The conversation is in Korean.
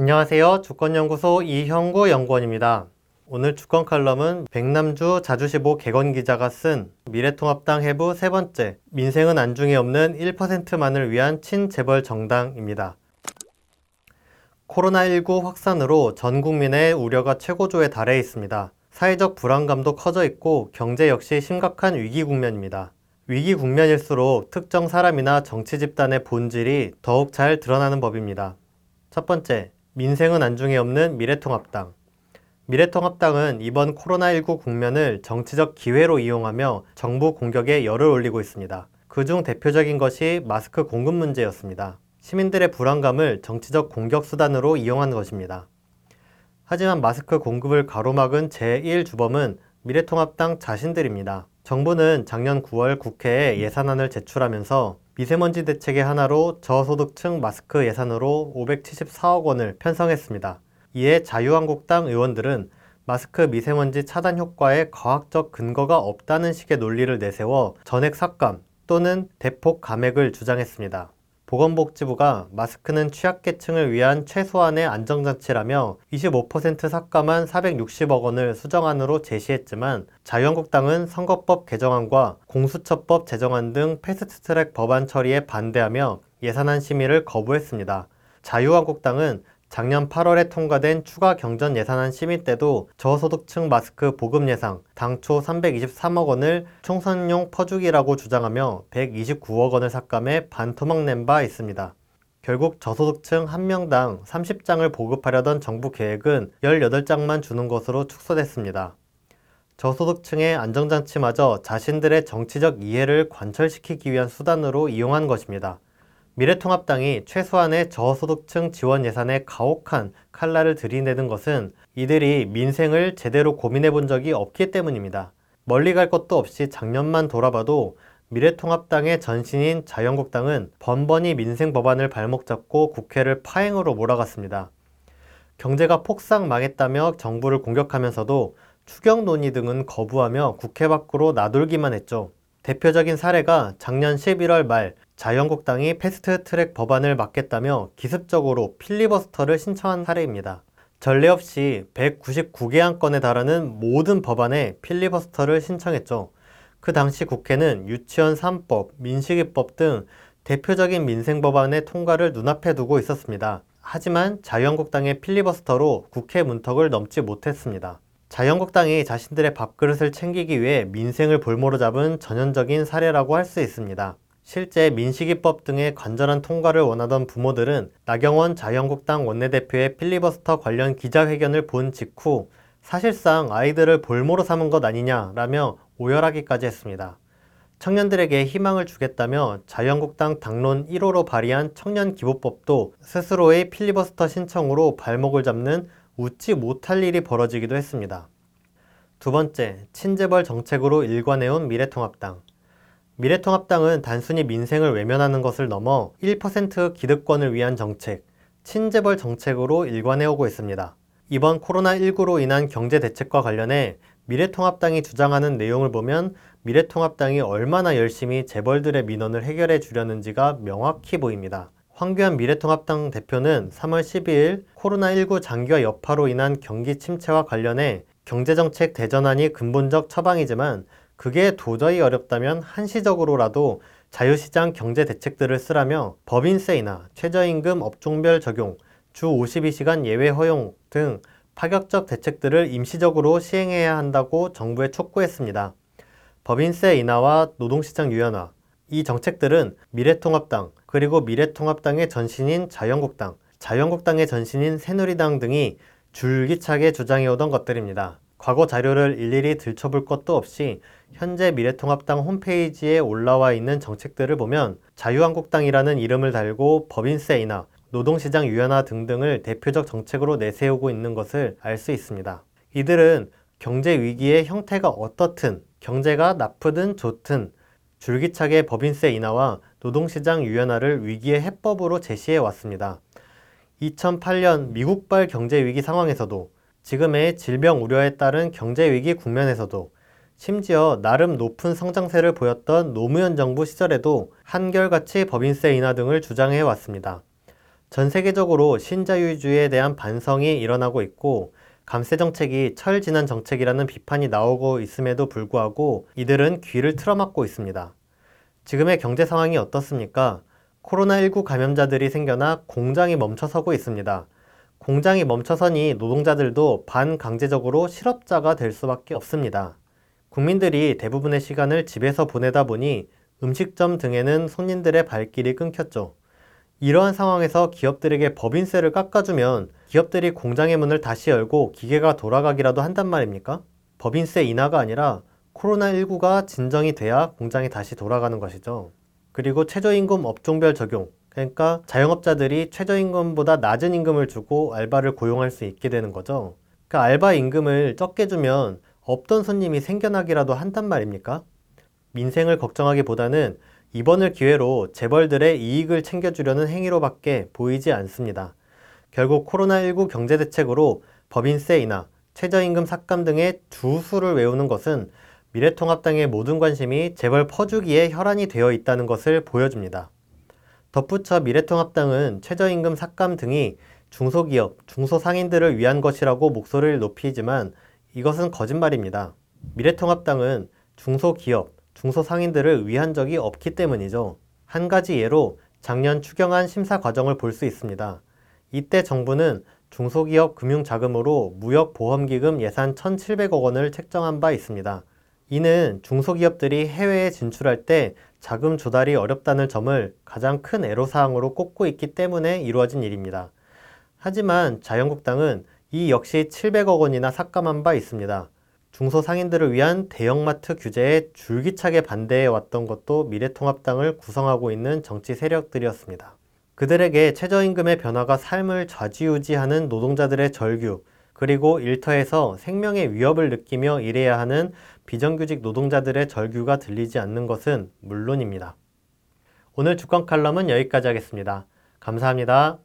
안녕하세요. 주권연구소 이형구 연구원입니다. 오늘 주권 칼럼은 백남주 자주시보 개건 기자가 쓴 미래통합당 해부 세 번째 민생은 안중에 없는 1%만을 위한 친재벌 정당입니다. 코로나19 확산으로 전 국민의 우려가 최고조에 달해 있습니다. 사회적 불안감도 커져 있고 경제 역시 심각한 위기 국면입니다. 위기 국면일수록 특정 사람이나 정치 집단의 본질이 더욱 잘 드러나는 법입니다. 첫 번째, 민생은 안중에 없는 미래통합당. 미래통합당은 이번 코로나19 국면을 정치적 기회로 이용하며 정부 공격에 열을 올리고 있습니다. 그중 대표적인 것이 마스크 공급 문제였습니다. 시민들의 불안감을 정치적 공격 수단으로 이용한 것입니다. 하지만 마스크 공급을 가로막은 제1주범은 미래통합당 자신들입니다. 정부는 작년 9월 국회에 예산안을 제출하면서 미세먼지 대책의 하나로 저소득층 마스크 예산으로 574억 원을 편성했습니다. 이에 자유한국당 의원들은 마스크 미세먼지 차단 효과에 과학적 근거가 없다는 식의 논리를 내세워 전액 삭감 또는 대폭 감액을 주장했습니다. 보건복지부가 마스크는 취약계층을 위한 최소한의 안정장치라며 25% 삭감한 460억 원을 수정안으로 제시했지만 자유한국당은 선거법 개정안과 공수처법 제정안 등 패스트트랙 법안 처리에 반대하며 예산안 심의를 거부했습니다. 자유한국당은 작년 8월에 통과된 추가 경전 예산안 심의 때도 저소득층 마스크 보급 예상 당초 323억 원을 총선용 퍼주기라고 주장하며 129억 원을 삭감해 반토막 낸 바 있습니다. 결국 저소득층 한 명당 30장을 보급하려던 정부 계획은 18장만 주는 것으로 축소됐습니다. 저소득층의 안정장치마저 자신들의 정치적 이해를 관철시키기 위한 수단으로 이용한 것입니다. 미래통합당이 최소한의 저소득층 지원 예산에 가혹한 칼날을 들이대는 것은 이들이 민생을 제대로 고민해 본 적이 없기 때문입니다. 멀리 갈 것도 없이 작년만 돌아봐도 미래통합당의 전신인 자유한국당은 번번이 민생 법안을 발목 잡고 국회를 파행으로 몰아갔습니다. 경제가 폭삭 망했다며 정부를 공격하면서도 추경 논의 등은 거부하며 국회 밖으로 나돌기만 했죠. 대표적인 사례가 작년 11월 말 자유한국당이 패스트 트랙 법안을 막겠다며 기습적으로 필리버스터를 신청한 사례입니다. 전례 없이 199개 안건에 달하는 모든 법안에 필리버스터를 신청했죠. 그 당시 국회는 유치원 3법, 민식이법 등 대표적인 민생 법안의 통과를 눈앞에 두고 있었습니다. 하지만 자유한국당의 필리버스터로 국회 문턱을 넘지 못했습니다. 자유한국당이 자신들의 밥그릇을 챙기기 위해 민생을 볼모로 잡은 전형적인 사례라고 할 수 있습니다. 실제 민식이법 등의 간절한 통과를 원하던 부모들은 나경원 자유한국당 원내대표의 필리버스터 관련 기자회견을 본 직후 사실상 아이들을 볼모로 삼은 것 아니냐라며 오열하기까지 했습니다. 청년들에게 희망을 주겠다며 자유한국당 당론 1호로 발의한 청년기부법도 스스로의 필리버스터 신청으로 발목을 잡는 웃지 못할 일이 벌어지기도 했습니다. 두 번째, 친재벌 정책으로 일관해온 미래통합당. 미래통합당은 단순히 민생을 외면하는 것을 넘어 1% 기득권을 위한 정책, 친재벌 정책으로 일관해오고 있습니다. 이번 코로나19로 인한 경제 대책과 관련해 미래통합당이 주장하는 내용을 보면 미래통합당이 얼마나 열심히 재벌들의 민원을 해결해 주려는지가 명확히 보입니다. 황교안 미래통합당 대표는 3월 12일 코로나19 장기화 여파로 인한 경기 침체와 관련해 경제정책 대전환이 근본적 처방이지만 그게 도저히 어렵다면 한시적으로라도 자유시장 경제 대책들을 쓰라며 법인세이나 최저임금 업종별 적용, 주 52시간 예외 허용 등 파격적 대책들을 임시적으로 시행해야 한다고 정부에 촉구했습니다. 법인세 인하와 노동시장 유연화, 이 정책들은 미래통합당, 그리고 미래통합당의 전신인 자유한국당, 자유한국당의 전신인 새누리당 등이 줄기차게 주장해오던 것들입니다. 과거 자료를 일일이 들춰볼 것도 없이 현재 미래통합당 홈페이지에 올라와 있는 정책들을 보면 자유한국당이라는 이름을 달고 법인세 인하, 노동시장 유연화 등등을 대표적 정책으로 내세우고 있는 것을 알 수 있습니다. 이들은 경제 위기의 형태가 어떻든 경제가 나쁘든 좋든 줄기차게 법인세 인하와 노동시장 유연화를 위기의 해법으로 제시해 왔습니다. 2008년 미국발 경제 위기 상황에서도 지금의 질병 우려에 따른 경제 위기 국면에서도 심지어 나름 높은 성장세를 보였던 노무현 정부 시절에도 한결같이 법인세 인하 등을 주장해 왔습니다. 전 세계적으로 신자유주의에 대한 반성이 일어나고 있고 감세 정책이 철지난 정책이라는 비판이 나오고 있음에도 불구하고 이들은 귀를 틀어막고 있습니다. 지금의 경제 상황이 어떻습니까? 코로나19 감염자들이 생겨나 공장이 멈춰서고 있습니다. 공장이 멈춰서니 노동자들도 반강제적으로 실업자가 될 수밖에 없습니다. 국민들이 대부분의 시간을 집에서 보내다 보니 음식점 등에는 손님들의 발길이 끊겼죠. 이러한 상황에서 기업들에게 법인세를 깎아주면 기업들이 공장의 문을 다시 열고 기계가 돌아가기라도 한단 말입니까? 법인세 인하가 아니라 코로나19가 진정이 돼야 공장이 다시 돌아가는 것이죠. 그리고 최저임금 업종별 적용. 그러니까 자영업자들이 최저임금보다 낮은 임금을 주고 알바를 고용할 수 있게 되는 거죠. 그 알바 임금을 적게 주면 없던 손님이 생겨나기라도 한단 말입니까? 민생을 걱정하기보다는 이번을 기회로 재벌들의 이익을 챙겨주려는 행위로밖에 보이지 않습니다. 결국 코로나19 경제대책으로 법인세 인하, 최저임금 삭감 등의 두 수를 외우는 것은 미래통합당의 모든 관심이 재벌 퍼주기에 혈안이 되어 있다는 것을 보여줍니다. 덧붙여 미래통합당은 최저임금 삭감 등이 중소기업, 중소상인들을 위한 것이라고 목소리를 높이지만 이것은 거짓말입니다. 미래통합당은 중소기업, 중소상인들을 위한 적이 없기 때문이죠. 한 가지 예로 작년 추경안 심사 과정을 볼 수 있습니다. 이때 정부는 중소기업 금융자금으로 무역보험기금 예산 1,700억 원을 책정한 바 있습니다. 이는 중소기업들이 해외에 진출할 때 자금 조달이 어렵다는 점을 가장 큰 애로사항으로 꼽고 있기 때문에 이루어진 일입니다. 하지만 자유한국당은 이 역시 700억 원이나 삭감한 바 있습니다. 중소상인들을 위한 대형마트 규제에 줄기차게 반대해 왔던 것도 미래통합당을 구성하고 있는 정치 세력들이었습니다. 그들에게 최저임금의 변화가 삶을 좌지우지하는 노동자들의 절규, 그리고 일터에서 생명의 위협을 느끼며 일해야 하는 비정규직 노동자들의 절규가 들리지 않는 것은 물론입니다. 오늘 주권 칼럼은 여기까지 하겠습니다. 감사합니다.